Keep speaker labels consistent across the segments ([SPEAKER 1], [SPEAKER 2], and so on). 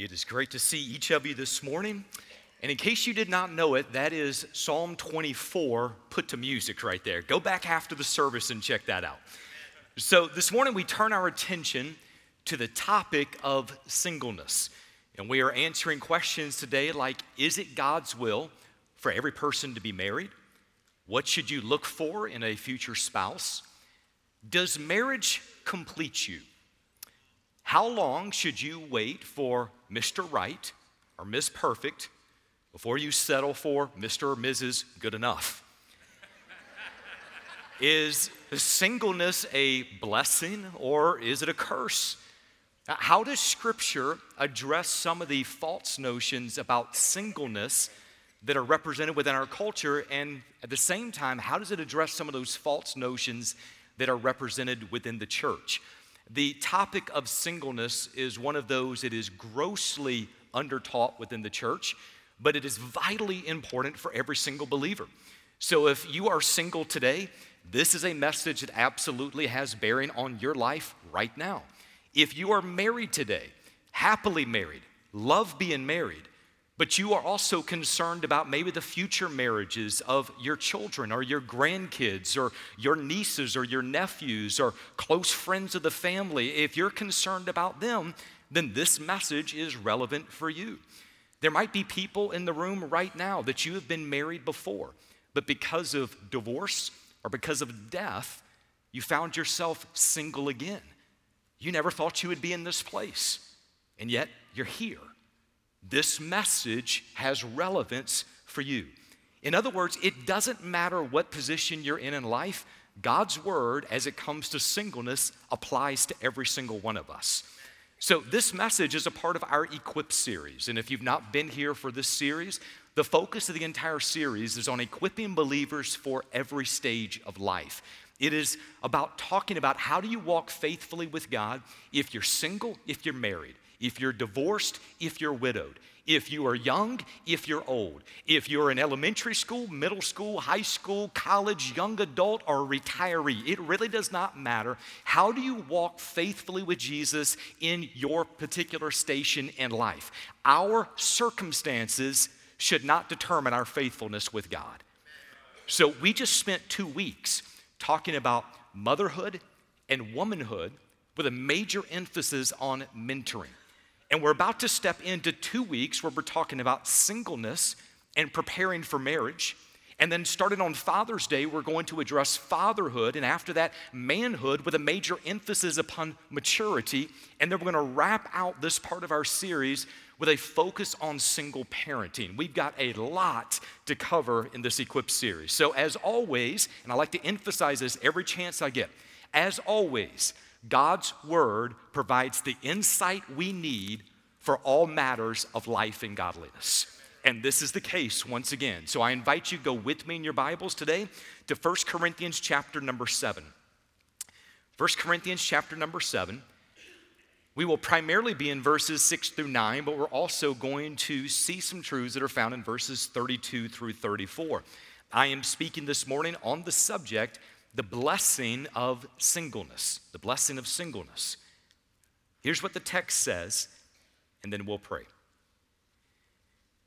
[SPEAKER 1] It is great to see each of you this morning. And in case you did not know it, that is Psalm 24 put to music right there. Go back after the service and check that out. So, this morning we turn our attention to the topic of singleness. And we are answering questions today like Is it God's will for every person to be married? What should you look for in a future spouse? Does marriage complete you? How long should you wait for Mr. Right or Miss Perfect before you settle for Mr. or Mrs. Good enough? is singleness a blessing or is it a curse? How does Scripture address some of the false notions about singleness that are represented within our culture? And at the same time, how does it address some of those false notions that are represented within the church? The topic of singleness is one of those that is grossly undertaught within the church, but it is vitally important for every single believer. So if you are single today, this is a message that absolutely has bearing on your life right now. If you are married today, happily married, love being married, but you are also concerned about maybe the future marriages of your children or your grandkids or your nieces or your nephews or close friends of the family. If you're concerned about them, then this message is relevant for you. There might be people in the room right now that you have been married before, but because of divorce or because of death, you found yourself single again. You never thought you would be in this place, and yet you're here this message has relevance for you. In other words, it doesn't matter what position you're in in life, God's word, as it comes to singleness, applies to every single one of us. So, this message is a part of our Equip series. And if you've not been here for this series, the focus of the entire series is on equipping believers for every stage of life. It is about talking about how do you walk faithfully with God if you're single, if you're married if you're divorced, if you're widowed, if you are young, if you're old, if you're in elementary school, middle school, high school, college, young adult, or retiree. It really does not matter. How do you walk faithfully with Jesus in your particular station in life? Our circumstances should not determine our faithfulness with God. So we just spent two weeks talking about motherhood and womanhood with a major emphasis on mentoring. And we're about to step into two weeks where we're talking about singleness and preparing for marriage. And then, starting on Father's Day, we're going to address fatherhood, and after that, manhood with a major emphasis upon maturity. And then we're going to wrap out this part of our series with a focus on single parenting. We've got a lot to cover in this Equip series. So, as always, and I like to emphasize this every chance I get, as always, God's word provides the insight we need for all matters of life and godliness. And this is the case once again. So I invite you go with me in your Bibles today to 1 Corinthians chapter number 7. 1 Corinthians chapter number 7. We will primarily be in verses 6 through 9, but we're also going to see some truths that are found in verses 32 through 34. I am speaking this morning on the subject the blessing of singleness. The blessing of singleness. Here's what the text says, and then we'll pray.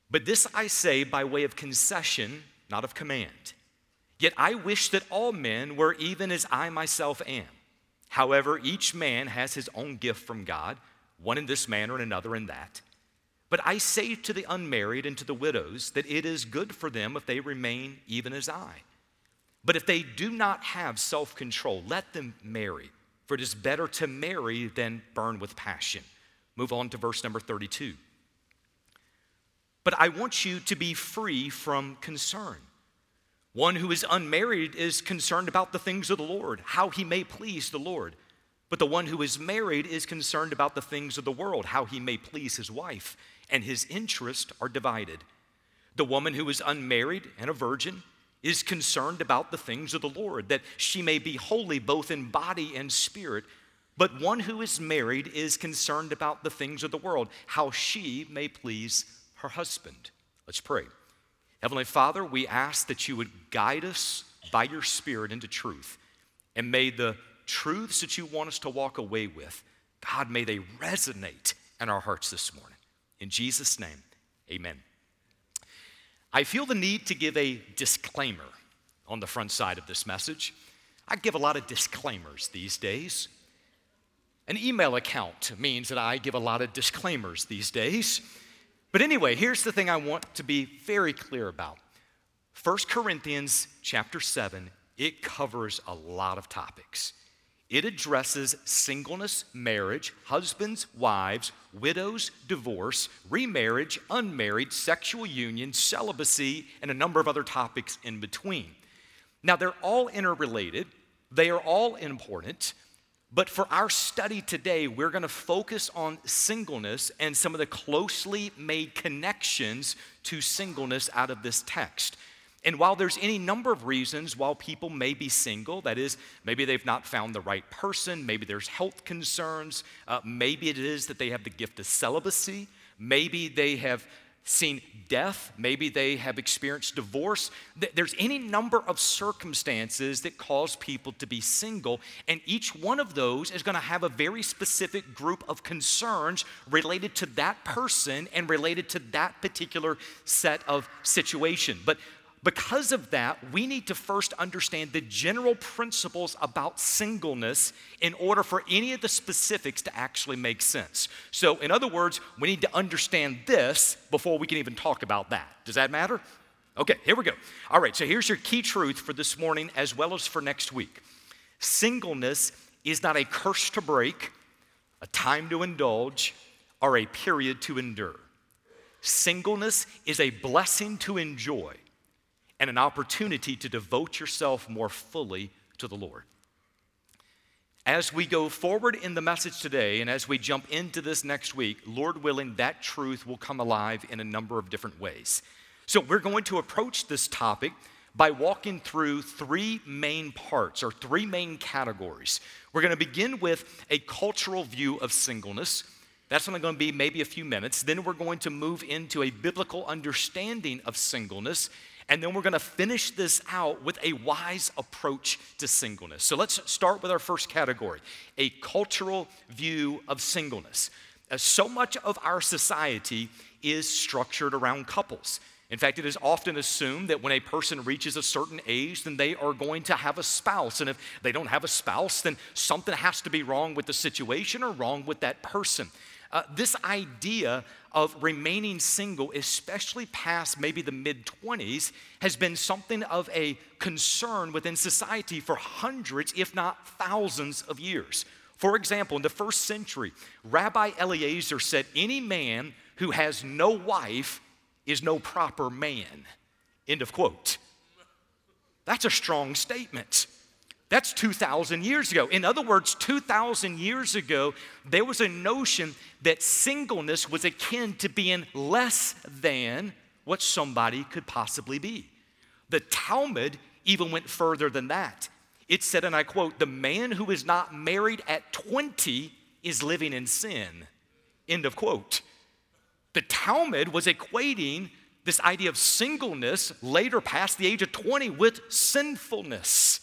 [SPEAKER 1] But this I say by way of concession, not of command. Yet I wish that all men were even as I myself am. However, each man has his own gift from God, one in this manner and another in that. But I say to the unmarried and to the widows that it is good for them if they remain even as I. But if they do not have self control, let them marry, for it is better to marry than burn with passion. Move on to verse number 32. But I want you to be free from concern. One who is unmarried is concerned about the things of the Lord, how he may please the Lord. But the one who is married is concerned about the things of the world, how he may please his wife, and his interests are divided. The woman who is unmarried and a virgin is concerned about the things of the Lord, that she may be holy both in body and spirit. But one who is married is concerned about the things of the world, how she may please her husband. Let's pray. Heavenly Father, we ask that you would guide us by your Spirit into truth. And may the truths that you want us to walk away with, God, may they resonate in our hearts this morning. In Jesus' name, amen. I feel the need to give a disclaimer on the front side of this message. I give a lot of disclaimers these days. An email account means that I give a lot of disclaimers these days. But anyway, here's the thing I want to be very clear about. 1 Corinthians chapter 7, it covers a lot of topics. It addresses singleness, marriage, husbands, wives, widows, divorce, remarriage, unmarried, sexual union, celibacy, and a number of other topics in between. Now, they're all interrelated, they are all important, but for our study today, we're going to focus on singleness and some of the closely made connections to singleness out of this text. And while there's any number of reasons why people may be single, that is, maybe they've not found the right person, maybe there's health concerns, uh, maybe it is that they have the gift of celibacy, maybe they have seen death, maybe they have experienced divorce. There's any number of circumstances that cause people to be single, and each one of those is going to have a very specific group of concerns related to that person and related to that particular set of situation. But because of that, we need to first understand the general principles about singleness in order for any of the specifics to actually make sense. So, in other words, we need to understand this before we can even talk about that. Does that matter? Okay, here we go. All right, so here's your key truth for this morning as well as for next week singleness is not a curse to break, a time to indulge, or a period to endure. Singleness is a blessing to enjoy and an opportunity to devote yourself more fully to the Lord. As we go forward in the message today and as we jump into this next week, Lord willing, that truth will come alive in a number of different ways. So, we're going to approach this topic by walking through three main parts or three main categories. We're going to begin with a cultural view of singleness. That's only going to be maybe a few minutes. Then we're going to move into a biblical understanding of singleness. And then we're going to finish this out with a wise approach to singleness. So let's start with our first category a cultural view of singleness. As so much of our society is structured around couples. In fact, it is often assumed that when a person reaches a certain age, then they are going to have a spouse. And if they don't have a spouse, then something has to be wrong with the situation or wrong with that person. Uh, this idea of remaining single, especially past maybe the mid 20s, has been something of a concern within society for hundreds, if not thousands, of years. For example, in the first century, Rabbi Eliezer said, Any man who has no wife is no proper man. End of quote. That's a strong statement. That's 2,000 years ago. In other words, 2,000 years ago, there was a notion that singleness was akin to being less than what somebody could possibly be. The Talmud even went further than that. It said, and I quote, the man who is not married at 20 is living in sin. End of quote. The Talmud was equating this idea of singleness later past the age of 20 with sinfulness.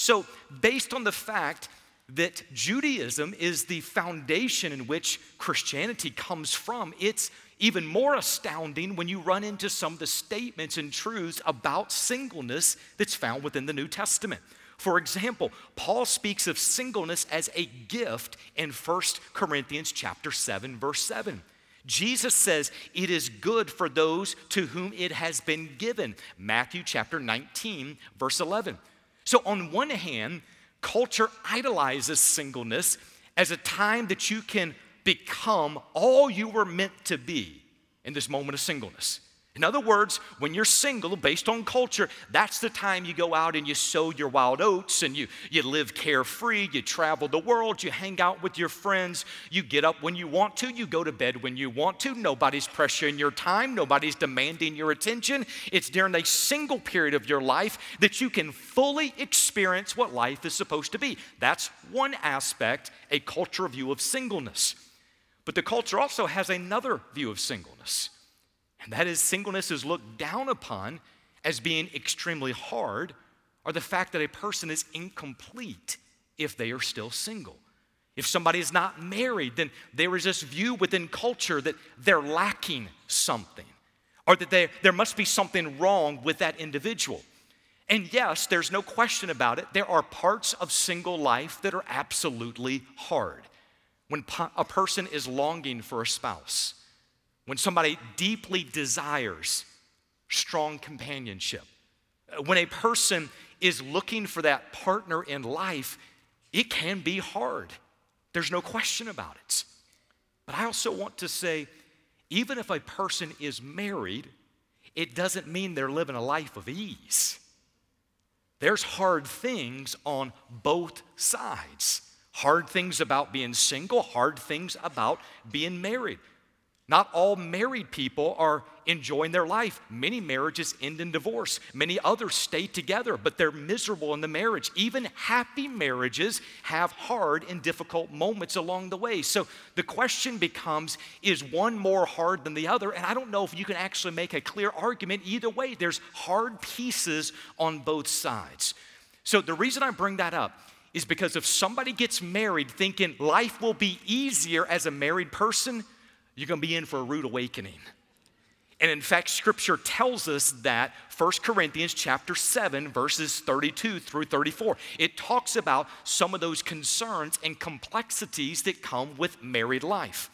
[SPEAKER 1] So, based on the fact that Judaism is the foundation in which Christianity comes from, it's even more astounding when you run into some of the statements and truths about singleness that's found within the New Testament. For example, Paul speaks of singleness as a gift in 1 Corinthians chapter 7 verse 7. Jesus says it is good for those to whom it has been given. Matthew chapter 19 verse 11. So, on one hand, culture idolizes singleness as a time that you can become all you were meant to be in this moment of singleness. In other words, when you're single, based on culture, that's the time you go out and you sow your wild oats and you, you live carefree, you travel the world, you hang out with your friends, you get up when you want to, you go to bed when you want to. Nobody's pressuring your time, nobody's demanding your attention. It's during a single period of your life that you can fully experience what life is supposed to be. That's one aspect, a cultural view of singleness. But the culture also has another view of singleness. And that is, singleness is looked down upon as being extremely hard, or the fact that a person is incomplete if they are still single. If somebody is not married, then there is this view within culture that they're lacking something or that they, there must be something wrong with that individual. And yes, there's no question about it. There are parts of single life that are absolutely hard. When a person is longing for a spouse, when somebody deeply desires strong companionship, uh, when a person is looking for that partner in life, it can be hard. There's no question about it. But I also want to say, even if a person is married, it doesn't mean they're living a life of ease. There's hard things on both sides. Hard things about being single, hard things about being married. Not all married people are enjoying their life. Many marriages end in divorce. Many others stay together, but they're miserable in the marriage. Even happy marriages have hard and difficult moments along the way. So the question becomes is one more hard than the other? And I don't know if you can actually make a clear argument either way. There's hard pieces on both sides. So the reason I bring that up is because if somebody gets married thinking life will be easier as a married person, you're going to be in for a rude awakening. And in fact, scripture tells us that 1 Corinthians chapter 7 verses 32 through 34. It talks about some of those concerns and complexities that come with married life.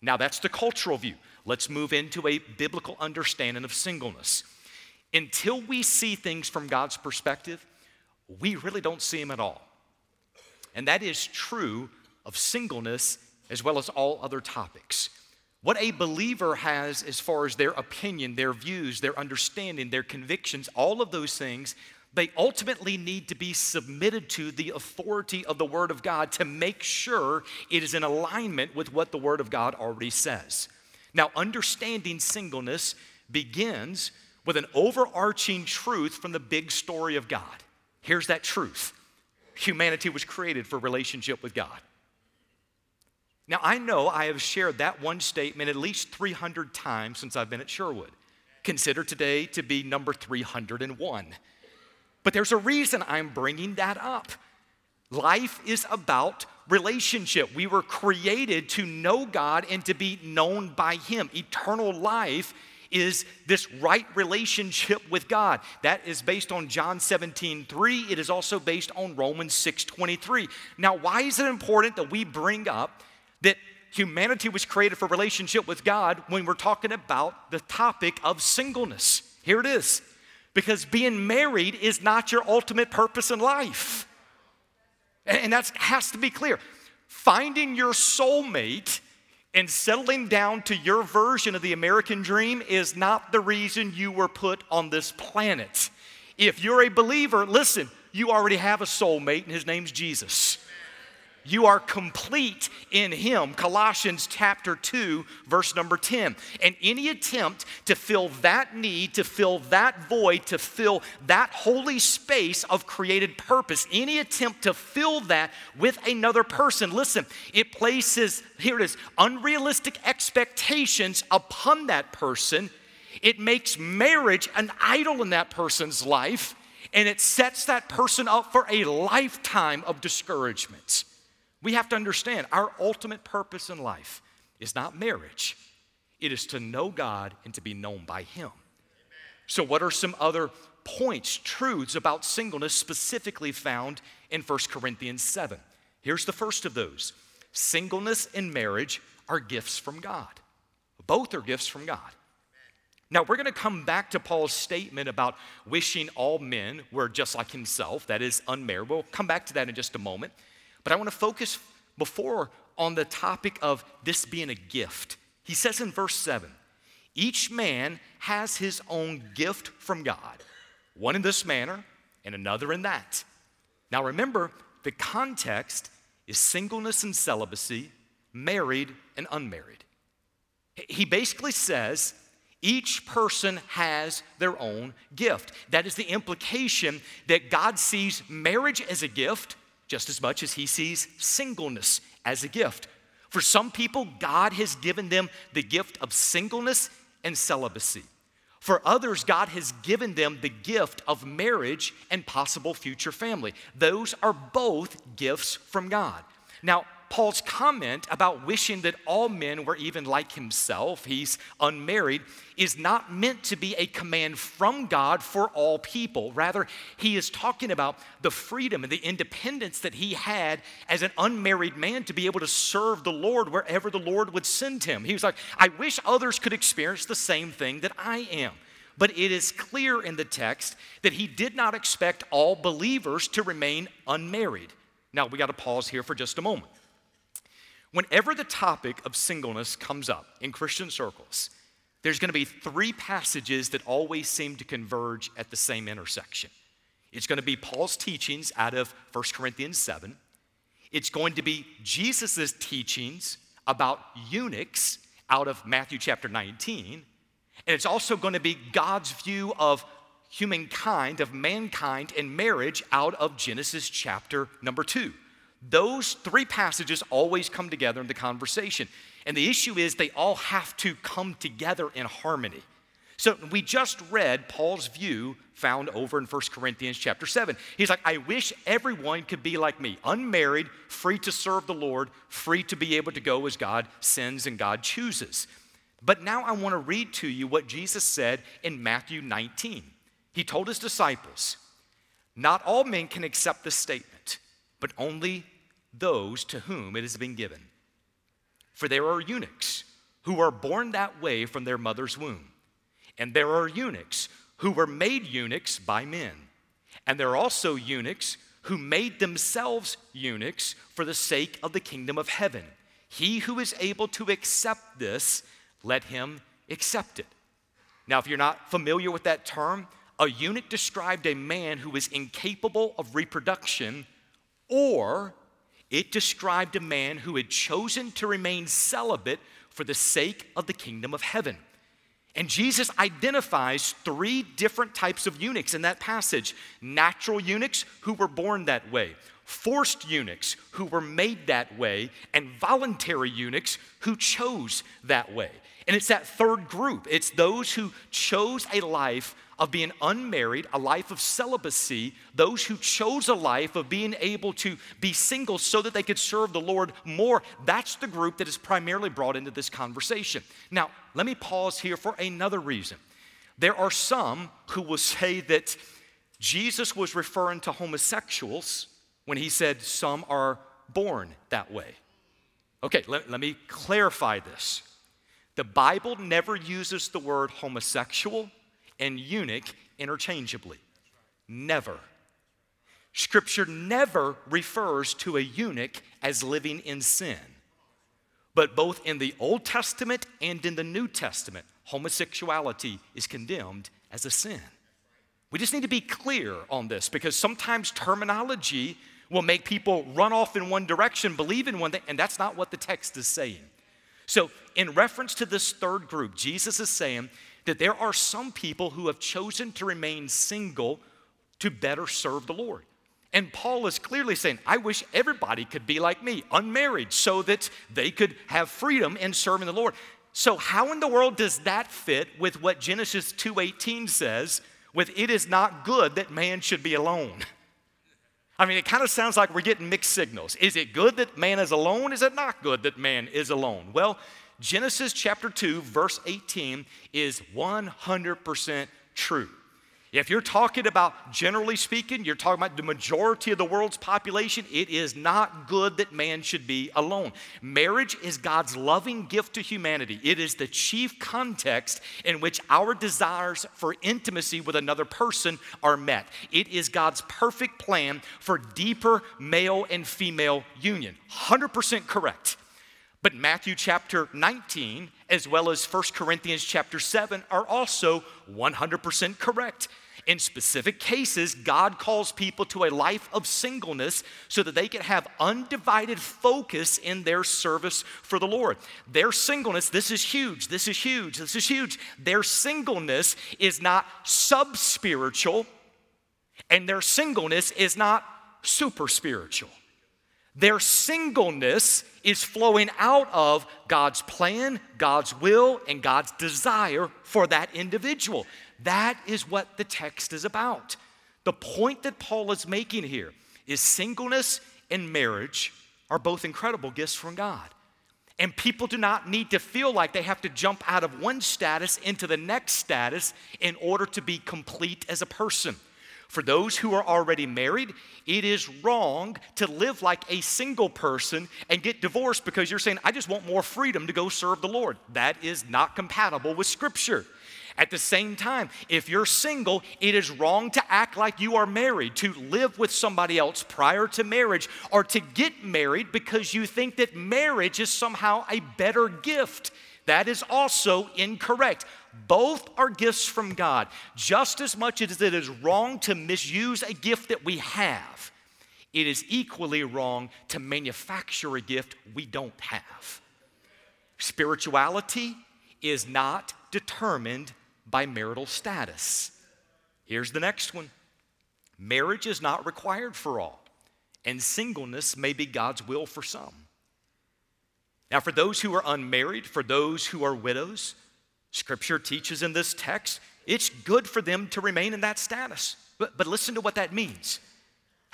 [SPEAKER 1] Now that's the cultural view. Let's move into a biblical understanding of singleness. Until we see things from God's perspective, we really don't see them at all. And that is true of singleness as well as all other topics. What a believer has as far as their opinion, their views, their understanding, their convictions, all of those things, they ultimately need to be submitted to the authority of the Word of God to make sure it is in alignment with what the Word of God already says. Now, understanding singleness begins with an overarching truth from the big story of God. Here's that truth humanity was created for relationship with God. Now, I know I have shared that one statement at least 300 times since I've been at Sherwood. Consider today to be number 301. But there's a reason I'm bringing that up. Life is about relationship. We were created to know God and to be known by Him. Eternal life is this right relationship with God. That is based on John 17, 3. It is also based on Romans 6, 23. Now, why is it important that we bring up that humanity was created for relationship with God when we're talking about the topic of singleness. Here it is. Because being married is not your ultimate purpose in life. And that has to be clear. Finding your soulmate and settling down to your version of the American dream is not the reason you were put on this planet. If you're a believer, listen, you already have a soulmate, and his name's Jesus. You are complete in Him. Colossians chapter 2, verse number 10. And any attempt to fill that need, to fill that void, to fill that holy space of created purpose, any attempt to fill that with another person, listen, it places, here it is, unrealistic expectations upon that person. It makes marriage an idol in that person's life, and it sets that person up for a lifetime of discouragement. We have to understand our ultimate purpose in life is not marriage, it is to know God and to be known by Him. So, what are some other points, truths about singleness specifically found in 1 Corinthians 7? Here's the first of those singleness and marriage are gifts from God. Both are gifts from God. Now, we're going to come back to Paul's statement about wishing all men were just like himself, that is, unmarried. We'll come back to that in just a moment. But I want to focus before on the topic of this being a gift. He says in verse 7 each man has his own gift from God, one in this manner and another in that. Now remember, the context is singleness and celibacy, married and unmarried. He basically says, each person has their own gift. That is the implication that God sees marriage as a gift just as much as he sees singleness as a gift. For some people, God has given them the gift of singleness and celibacy. For others, God has given them the gift of marriage and possible future family. Those are both gifts from God. Now, Paul's comment about wishing that all men were even like himself, he's unmarried, is not meant to be a command from God for all people. Rather, he is talking about the freedom and the independence that he had as an unmarried man to be able to serve the Lord wherever the Lord would send him. He was like, I wish others could experience the same thing that I am. But it is clear in the text that he did not expect all believers to remain unmarried. Now, we got to pause here for just a moment. Whenever the topic of singleness comes up in Christian circles, there's going to be three passages that always seem to converge at the same intersection. It's going to be Paul's teachings out of 1 Corinthians 7. It's going to be Jesus' teachings about eunuchs out of Matthew chapter 19. And it's also going to be God's view of humankind, of mankind and marriage out of Genesis chapter number 2. Those three passages always come together in the conversation. And the issue is they all have to come together in harmony. So we just read Paul's view found over in 1 Corinthians chapter 7. He's like, I wish everyone could be like me, unmarried, free to serve the Lord, free to be able to go as God sends and God chooses. But now I want to read to you what Jesus said in Matthew 19. He told his disciples, Not all men can accept this statement but only those to whom it has been given. For there are eunuchs who are born that way from their mother's womb, and there are eunuchs who were made eunuchs by men, and there are also eunuchs who made themselves eunuchs for the sake of the kingdom of heaven. He who is able to accept this, let him accept it. Now, if you're not familiar with that term, a eunuch described a man who was incapable of reproduction or it described a man who had chosen to remain celibate for the sake of the kingdom of heaven. And Jesus identifies three different types of eunuchs in that passage natural eunuchs who were born that way, forced eunuchs who were made that way, and voluntary eunuchs who chose that way. And it's that third group it's those who chose a life of being unmarried, a life of celibacy, those who chose a life of being able to be single so that they could serve the Lord more, that's the group that is primarily brought into this conversation. Now, let me pause here for another reason. There are some who will say that Jesus was referring to homosexuals when he said some are born that way. Okay, let, let me clarify this. The Bible never uses the word homosexual and eunuch interchangeably. Never. Scripture never refers to a eunuch as living in sin. But both in the Old Testament and in the New Testament, homosexuality is condemned as a sin. We just need to be clear on this because sometimes terminology will make people run off in one direction, believe in one thing, and that's not what the text is saying. So, in reference to this third group, Jesus is saying that there are some people who have chosen to remain single to better serve the Lord. And Paul is clearly saying, I wish everybody could be like me, unmarried, so that they could have freedom in serving the Lord. So how in the world does that fit with what Genesis 2:18 says, with it is not good that man should be alone? I mean, it kind of sounds like we're getting mixed signals. Is it good that man is alone? Is it not good that man is alone? Well, Genesis chapter 2, verse 18 is 100% true. If you're talking about, generally speaking, you're talking about the majority of the world's population, it is not good that man should be alone. Marriage is God's loving gift to humanity. It is the chief context in which our desires for intimacy with another person are met. It is God's perfect plan for deeper male and female union. 100% correct. But Matthew chapter 19, as well as 1 Corinthians chapter 7, are also 100% correct. In specific cases, God calls people to a life of singleness so that they can have undivided focus in their service for the Lord. Their singleness, this is huge, this is huge, this is huge. Their singleness is not sub spiritual, and their singleness is not super spiritual. Their singleness is flowing out of God's plan, God's will, and God's desire for that individual. That is what the text is about. The point that Paul is making here is singleness and marriage are both incredible gifts from God. And people do not need to feel like they have to jump out of one status into the next status in order to be complete as a person. For those who are already married, it is wrong to live like a single person and get divorced because you're saying, I just want more freedom to go serve the Lord. That is not compatible with Scripture. At the same time, if you're single, it is wrong to act like you are married, to live with somebody else prior to marriage, or to get married because you think that marriage is somehow a better gift. That is also incorrect. Both are gifts from God. Just as much as it is wrong to misuse a gift that we have, it is equally wrong to manufacture a gift we don't have. Spirituality is not determined by marital status. Here's the next one marriage is not required for all, and singleness may be God's will for some. Now, for those who are unmarried, for those who are widows, Scripture teaches in this text it's good for them to remain in that status. But, but listen to what that means.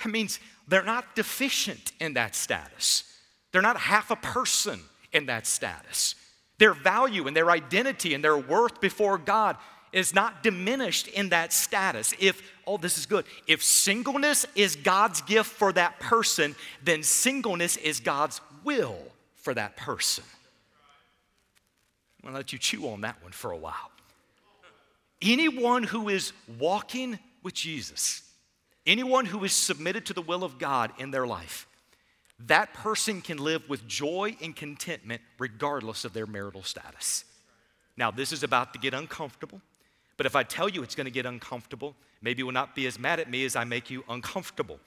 [SPEAKER 1] It means they're not deficient in that status, they're not half a person in that status. Their value and their identity and their worth before God is not diminished in that status. If, oh, this is good, if singleness is God's gift for that person, then singleness is God's will for that person. I'm gonna let you chew on that one for a while. Anyone who is walking with Jesus, anyone who is submitted to the will of God in their life, that person can live with joy and contentment regardless of their marital status. Now, this is about to get uncomfortable, but if I tell you it's gonna get uncomfortable, maybe you will not be as mad at me as I make you uncomfortable.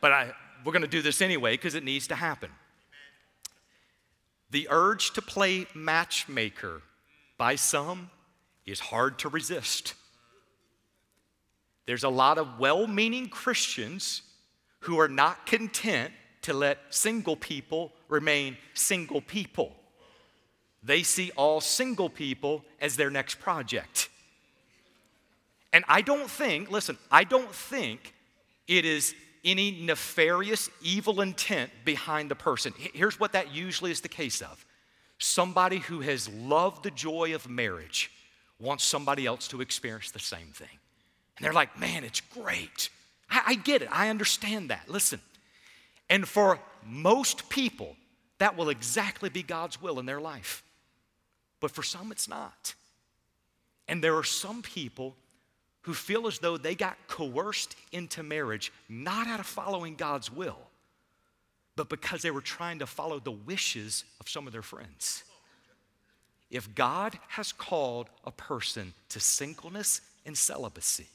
[SPEAKER 1] But I, we're gonna do this anyway because it needs to happen. The urge to play matchmaker by some is hard to resist. There's a lot of well meaning Christians who are not content to let single people remain single people. They see all single people as their next project. And I don't think, listen, I don't think it is any nefarious, evil intent behind the person. Here's what that usually is the case of somebody who has loved the joy of marriage wants somebody else to experience the same thing. And they're like, man, it's great. I, I get it. I understand that. Listen. And for most people, that will exactly be God's will in their life. But for some, it's not. And there are some people who feel as though they got coerced into marriage, not out of following God's will, but because they were trying to follow the wishes of some of their friends. If God has called a person to singleness and celibacy,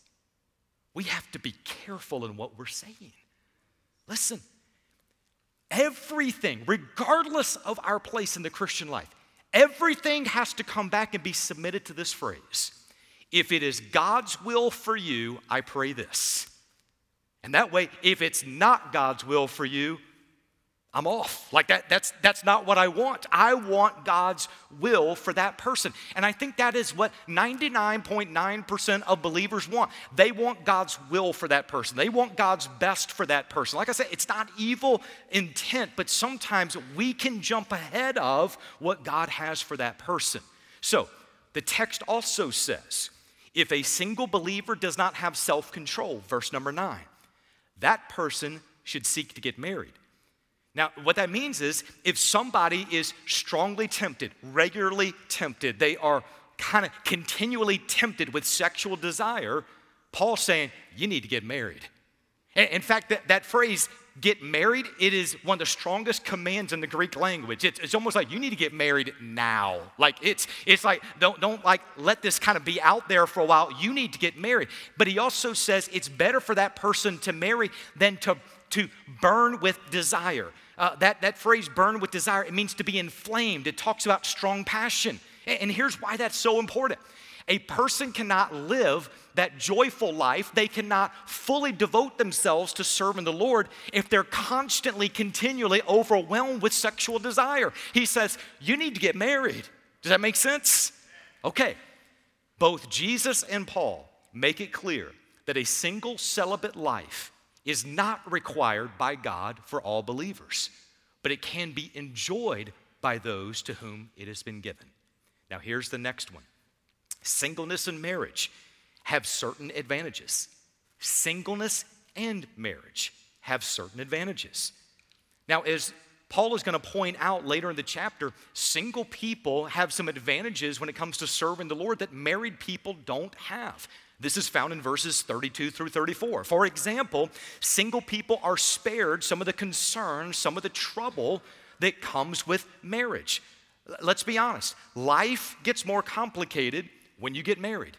[SPEAKER 1] we have to be careful in what we're saying. Listen, everything, regardless of our place in the Christian life, everything has to come back and be submitted to this phrase. If it is God's will for you, I pray this. And that way, if it's not God's will for you, I'm off. Like that, that's, that's not what I want. I want God's will for that person. And I think that is what 99.9% of believers want. They want God's will for that person, they want God's best for that person. Like I said, it's not evil intent, but sometimes we can jump ahead of what God has for that person. So the text also says if a single believer does not have self control, verse number nine, that person should seek to get married. Now, what that means is if somebody is strongly tempted, regularly tempted, they are kind of continually tempted with sexual desire, Paul's saying, you need to get married. In fact, that, that phrase, get married, it is one of the strongest commands in the Greek language. It's, it's almost like you need to get married now. Like it's, it's like, don't, don't like let this kind of be out there for a while. You need to get married. But he also says it's better for that person to marry than to to burn with desire. Uh, that, that phrase, burn with desire, it means to be inflamed. It talks about strong passion. And here's why that's so important. A person cannot live that joyful life, they cannot fully devote themselves to serving the Lord if they're constantly, continually overwhelmed with sexual desire. He says, You need to get married. Does that make sense? Okay. Both Jesus and Paul make it clear that a single celibate life is not required by God for all believers, but it can be enjoyed by those to whom it has been given. Now, here's the next one singleness and marriage have certain advantages. Singleness and marriage have certain advantages. Now, as Paul is going to point out later in the chapter, single people have some advantages when it comes to serving the Lord that married people don't have. This is found in verses 32 through 34. For example, single people are spared some of the concerns, some of the trouble that comes with marriage. Let's be honest, life gets more complicated when you get married.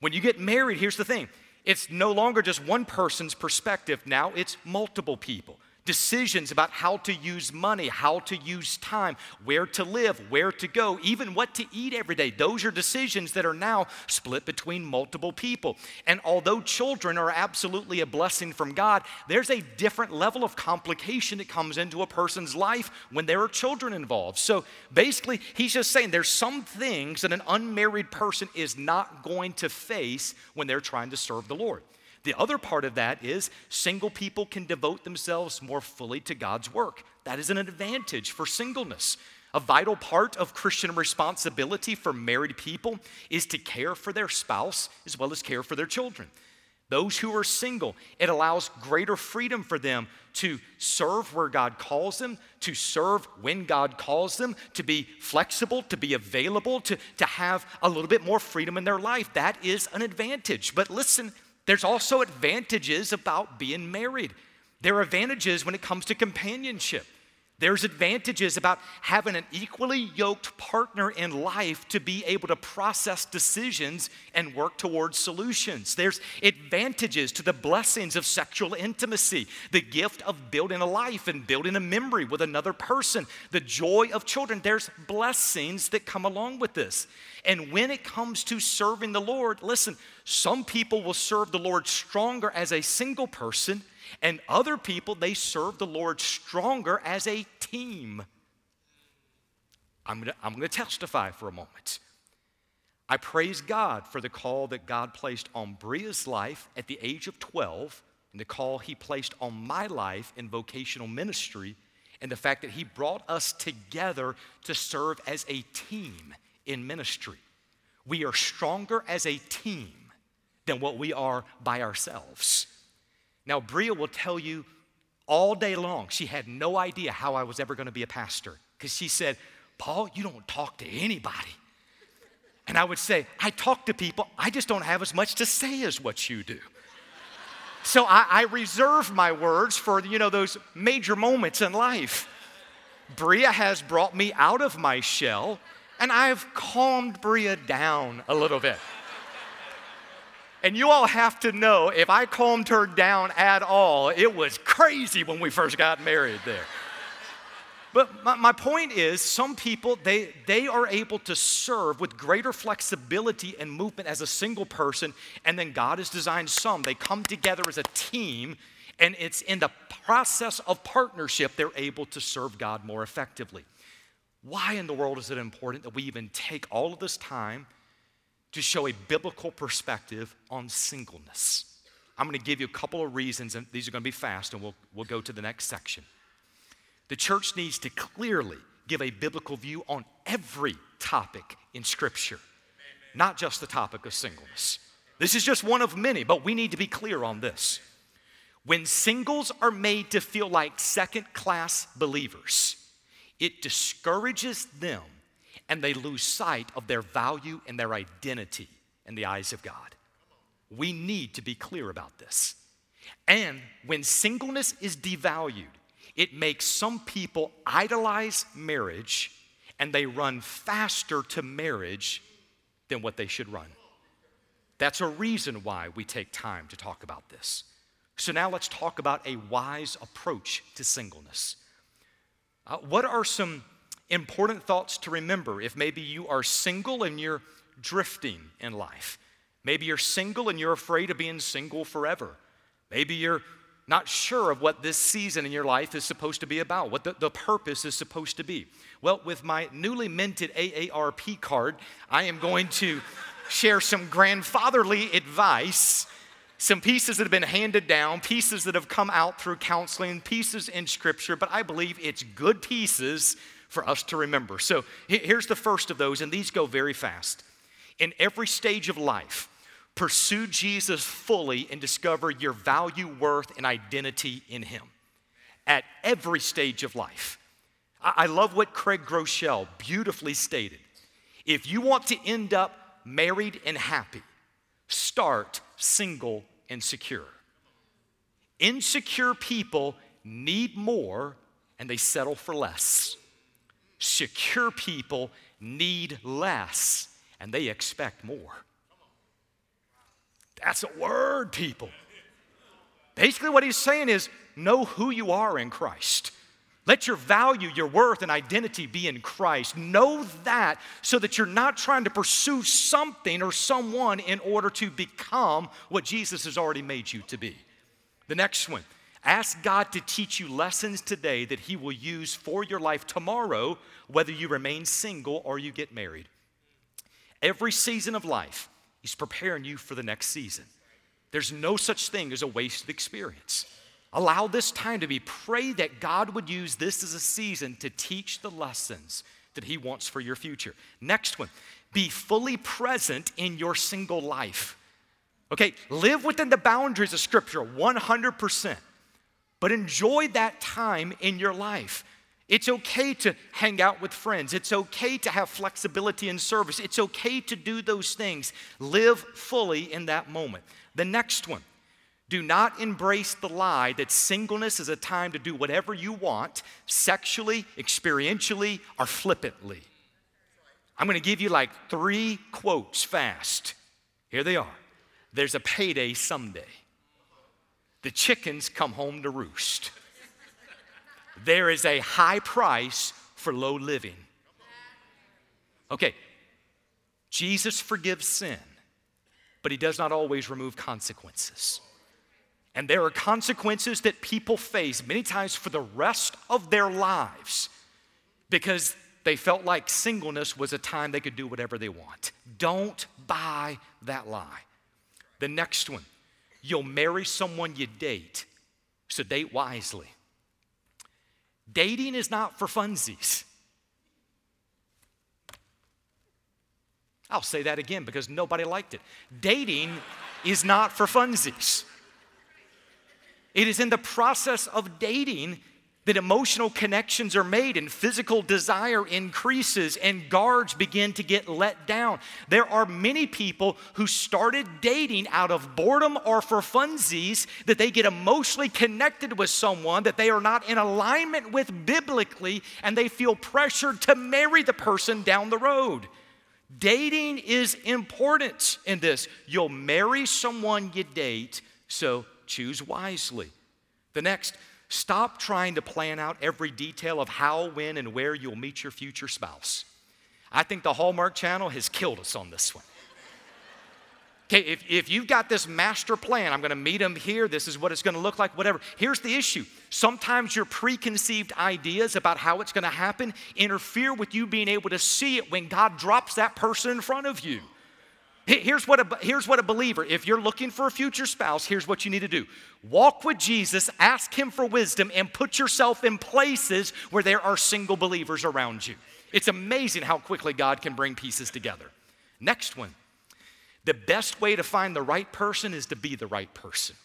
[SPEAKER 1] When you get married, here's the thing. It's no longer just one person's perspective, now it's multiple people decisions about how to use money, how to use time, where to live, where to go, even what to eat every day. Those are decisions that are now split between multiple people. And although children are absolutely a blessing from God, there's a different level of complication that comes into a person's life when there are children involved. So basically, he's just saying there's some things that an unmarried person is not going to face when they're trying to serve the Lord. The other part of that is single people can devote themselves more fully to God's work. That is an advantage for singleness. A vital part of Christian responsibility for married people is to care for their spouse as well as care for their children. Those who are single, it allows greater freedom for them to serve where God calls them, to serve when God calls them, to be flexible, to be available, to, to have a little bit more freedom in their life. That is an advantage. But listen, there's also advantages about being married. There are advantages when it comes to companionship. There's advantages about having an equally yoked partner in life to be able to process decisions and work towards solutions. There's advantages to the blessings of sexual intimacy, the gift of building a life and building a memory with another person, the joy of children. There's blessings that come along with this. And when it comes to serving the Lord, listen, some people will serve the Lord stronger as a single person, and other people, they serve the Lord stronger as a team. I'm gonna, I'm gonna testify for a moment. I praise God for the call that God placed on Bria's life at the age of 12, and the call He placed on my life in vocational ministry, and the fact that He brought us together to serve as a team in ministry. We are stronger as a team than what we are by ourselves. Now, Bria will tell you all day long, she had no idea how I was ever going to be a pastor because she said, Paul, you don't talk to anybody. And I would say, I talk to people, I just don't have as much to say as what you do. So I, I reserve my words for, you know, those major moments in life. Bria has brought me out of my shell and I've calmed Bria down a little bit. And you all have to know if I calmed her down at all, it was crazy when we first got married there. But my, point is, some people, they, they are able to serve with greater flexibility and movement as a single person, and then God has designed some. They come together as a team, and it's in the process of partnership they're able to serve God more effectively. Why in the world is it important that we even take all of this time to show a biblical perspective on singleness? I'm going to give you a couple of reasons, and these are going to be fast, and we'll, we'll go to the next section. The church needs to clearly give a biblical view on every topic in Scripture, not just the topic of singleness. This is just one of many, but we need to be clear on this. When singles are made to feel like second class believers, it discourages them and they lose sight of their value and their identity in the eyes of God. We need to be clear about this. And when singleness is devalued, it makes some people idolize marriage and they run faster to marriage than what they should run. That's a reason why we take time to talk about this. So now let's talk about a wise approach to singleness. Uh, what are some important thoughts to remember if maybe you are single and you're drifting in life? Maybe you're single and you're afraid of being single forever. Maybe you're not sure of what this season in your life is supposed to be about, what the, the purpose is supposed to be. Well, with my newly minted AARP card, I am going to share some grandfatherly advice some pieces that have been handed down, pieces that have come out through counseling, pieces in scripture, but I believe it's good pieces for us to remember. So here's the first of those, and these go very fast. In every stage of life, pursue Jesus fully and discover your value, worth, and identity in Him at every stage of life. I love what Craig Groeschel beautifully stated. If you want to end up married and happy, start single and secure. Insecure people need more and they settle for less. Secure people need less and they expect more. That's a word, people. Basically, what he's saying is know who you are in Christ. Let your value, your worth, and identity be in Christ. Know that so that you're not trying to pursue something or someone in order to become what Jesus has already made you to be. The next one ask God to teach you lessons today that He will use for your life tomorrow, whether you remain single or you get married. Every season of life, He's preparing you for the next season. There's no such thing as a wasted experience. Allow this time to be. Pray that God would use this as a season to teach the lessons that He wants for your future. Next one be fully present in your single life. Okay, live within the boundaries of Scripture 100%, but enjoy that time in your life. It's okay to hang out with friends. It's okay to have flexibility in service. It's okay to do those things. Live fully in that moment. The next one do not embrace the lie that singleness is a time to do whatever you want, sexually, experientially, or flippantly. I'm going to give you like three quotes fast. Here they are. There's a payday someday. The chickens come home to roost. There is a high price for low living. Okay, Jesus forgives sin, but he does not always remove consequences. And there are consequences that people face many times for the rest of their lives because they felt like singleness was a time they could do whatever they want. Don't buy that lie. The next one, you'll marry someone you date, so date wisely. Dating is not for funsies. I'll say that again because nobody liked it. Dating is not for funsies. It is in the process of dating that emotional connections are made and physical desire increases and guards begin to get let down. There are many people who started dating out of boredom or for funsies that they get emotionally connected with someone that they are not in alignment with biblically and they feel pressured to marry the person down the road. Dating is important in this. You'll marry someone you date, so choose wisely. The next, stop trying to plan out every detail of how, when, and where you'll meet your future spouse. I think the Hallmark Channel has killed us on this one. Okay, if, if you've got this master plan, I'm gonna meet him here, this is what it's gonna look like, whatever. Here's the issue sometimes your preconceived ideas about how it's gonna happen interfere with you being able to see it when God drops that person in front of you. Here's what, a, here's what a believer, if you're looking for a future spouse, here's what you need to do walk with Jesus, ask Him for wisdom, and put yourself in places where there are single believers around you. It's amazing how quickly God can bring pieces together. Next one the best way to find the right person is to be the right person.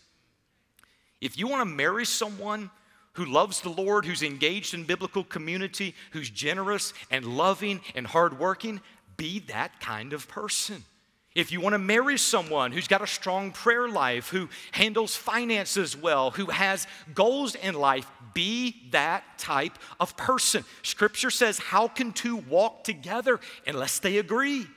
[SPEAKER 1] If you want to marry someone who loves the Lord, who's engaged in biblical community, who's generous and loving and hardworking, be that kind of person. If you want to marry someone who's got a strong prayer life, who handles finances well, who has goals in life, be that type of person. Scripture says, How can two walk together unless they agree?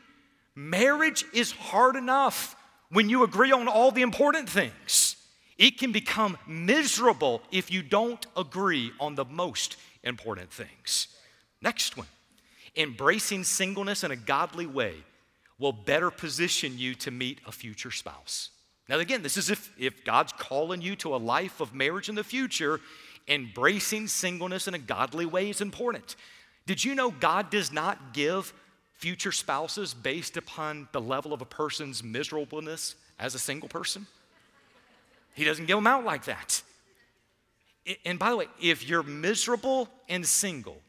[SPEAKER 1] Marriage is hard enough when you agree on all the important things. It can become miserable if you don't agree on the most important things. Next one embracing singleness in a godly way will better position you to meet a future spouse. Now, again, this is if, if God's calling you to a life of marriage in the future, embracing singleness in a godly way is important. Did you know God does not give future spouses based upon the level of a person's miserableness as a single person? He doesn't give them out like that. And by the way, if you're miserable and single,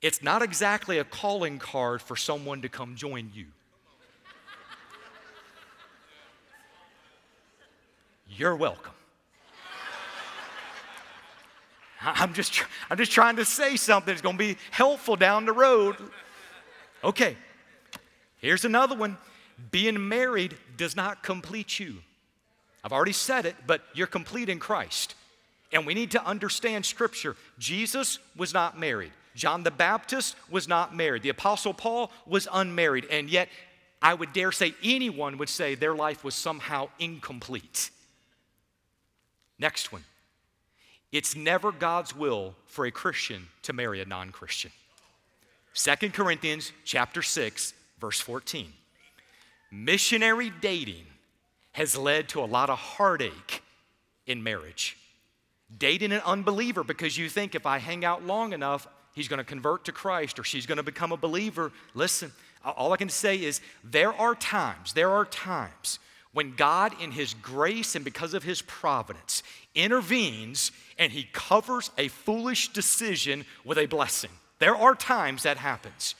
[SPEAKER 1] it's not exactly a calling card for someone to come join you. You're welcome. I'm just, I'm just trying to say something that's going to be helpful down the road. Okay, here's another one. Being married does not complete you. I've already said it, but you're complete in Christ. And we need to understand Scripture. Jesus was not married. John the Baptist was not married. The Apostle Paul was unmarried. And yet, I would dare say anyone would say their life was somehow incomplete. Next one. It's never God's will for a Christian to marry a non-Christian. 2 Corinthians chapter 6 verse 14. Missionary dating has led to a lot of heartache in marriage. Dating an unbeliever because you think if I hang out long enough, he's going to convert to Christ or she's going to become a believer. Listen, all I can say is there are times, there are times when God, in His grace and because of His providence, intervenes and He covers a foolish decision with a blessing. There are times that happens.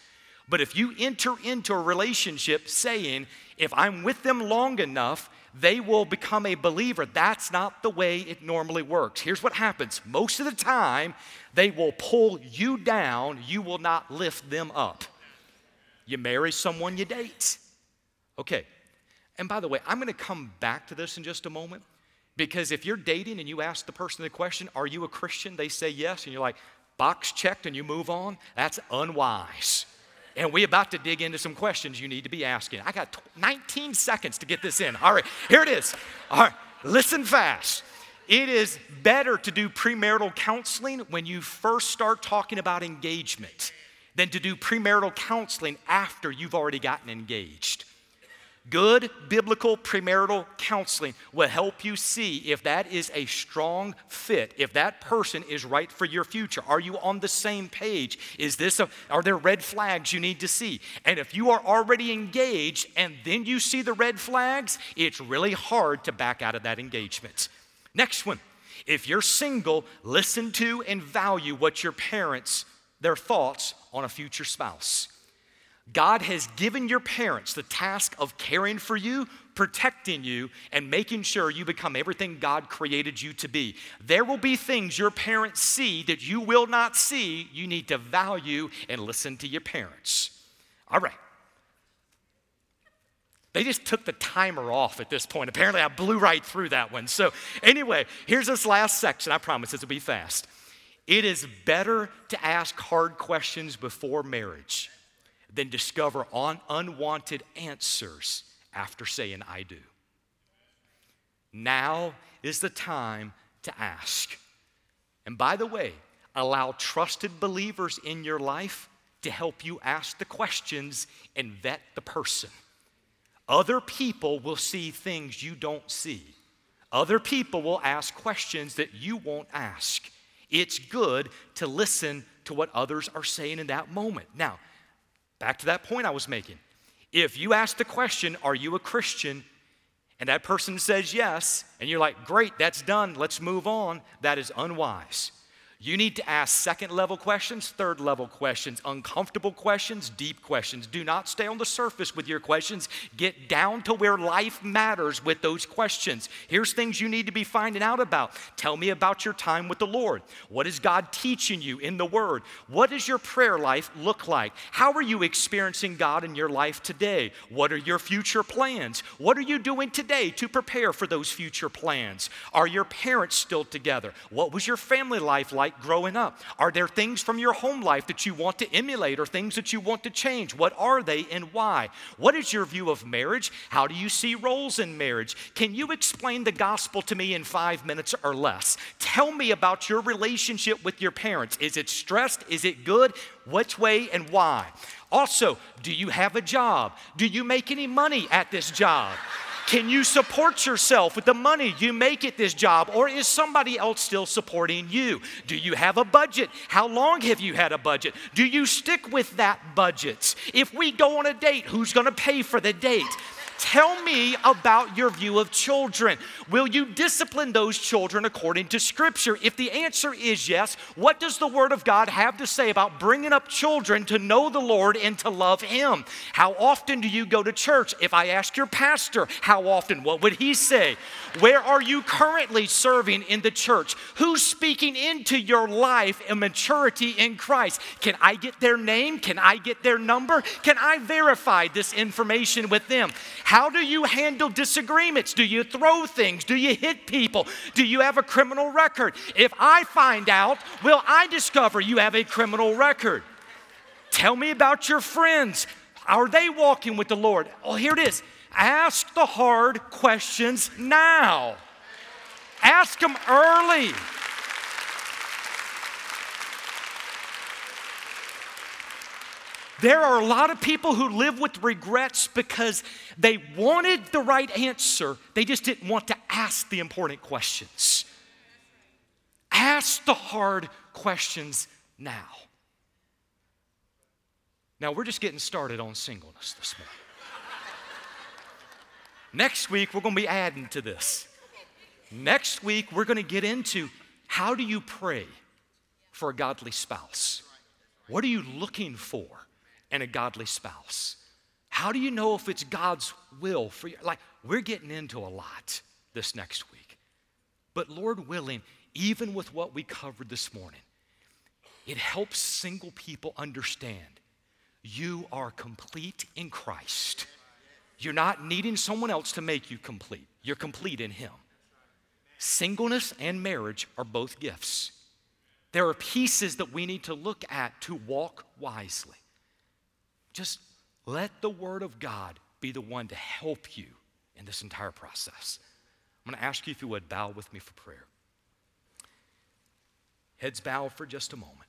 [SPEAKER 1] But if you enter into a relationship saying, if I'm with them long enough, they will become a believer. That's not the way it normally works. Here's what happens most of the time, they will pull you down, you will not lift them up. You marry someone you date. Okay, and by the way, I'm going to come back to this in just a moment because if you're dating and you ask the person the question, Are you a Christian? They say yes, and you're like, Box checked, and you move on. That's unwise. And we're about to dig into some questions you need to be asking. I got 19 seconds to get this in. All right, here it is. All right, listen fast. It is better to do premarital counseling when you first start talking about engagement than to do premarital counseling after you've already gotten engaged. Good biblical premarital counseling will help you see if that is a strong fit, if that person is right for your future. Are you on the same page? Is this a, are there red flags you need to see? And if you are already engaged and then you see the red flags, it's really hard to back out of that engagement. Next one. If you're single, listen to and value what your parents their thoughts on a future spouse. God has given your parents the task of caring for you, protecting you, and making sure you become everything God created you to be. There will be things your parents see that you will not see. You need to value and listen to your parents. All right. They just took the timer off at this point. Apparently, I blew right through that one. So, anyway, here's this last section. I promise this will be fast. It is better to ask hard questions before marriage than discover un- unwanted answers after saying, I do. Now is the time to ask. And by the way, allow trusted believers in your life to help you ask the questions and vet the person. Other people will see things you don't see. Other people will ask questions that you won't ask. It's good to listen to what others are saying in that moment. Now, Back to that point I was making. If you ask the question, Are you a Christian? and that person says yes, and you're like, Great, that's done, let's move on, that is unwise. You need to ask second level questions, third level questions, uncomfortable questions, deep questions. Do not stay on the surface with your questions. Get down to where life matters with those questions. Here's things you need to be finding out about. Tell me about your time with the Lord. What is God teaching you in the Word? What does your prayer life look like? How are you experiencing God in your life today? What are your future plans? What are you doing today to prepare for those future plans? Are your parents still together? What was your family life like? Like growing up? Are there things from your home life that you want to emulate or things that you want to change? What are they and why? What is your view of marriage? How do you see roles in marriage? Can you explain the gospel to me in five minutes or less? Tell me about your relationship with your parents. Is it stressed? Is it good? Which way and why? Also, do you have a job? Do you make any money at this job? Can you support yourself with the money you make at this job, or is somebody else still supporting you? Do you have a budget? How long have you had a budget? Do you stick with that budget? If we go on a date, who's gonna pay for the date? Tell me about your view of children. Will you discipline those children according to Scripture? If the answer is yes, what does the Word of God have to say about bringing up children to know the Lord and to love Him? How often do you go to church? If I ask your pastor, how often, what would he say? Where are you currently serving in the church? Who's speaking into your life and maturity in Christ? Can I get their name? Can I get their number? Can I verify this information with them? How do you handle disagreements? Do you throw things? Do you hit people? Do you have a criminal record? If I find out, will I discover you have a criminal record? Tell me about your friends. Are they walking with the Lord? Oh, here it is. Ask the hard questions now. Ask them early. There are a lot of people who live with regrets because they wanted the right answer, they just didn't want to ask the important questions. Ask the hard questions now. Now, we're just getting started on singleness this morning. Next week, we're going to be adding to this. Next week, we're going to get into how do you pray for a godly spouse? What are you looking for in a godly spouse? How do you know if it's God's will for you? Like, we're getting into a lot this next week. But Lord willing, even with what we covered this morning, it helps single people understand you are complete in Christ. You're not needing someone else to make you complete. You're complete in Him. Singleness and marriage are both gifts. There are pieces that we need to look at to walk wisely. Just let the Word of God be the one to help you in this entire process. I'm going to ask you if you would bow with me for prayer. Heads bowed for just a moment.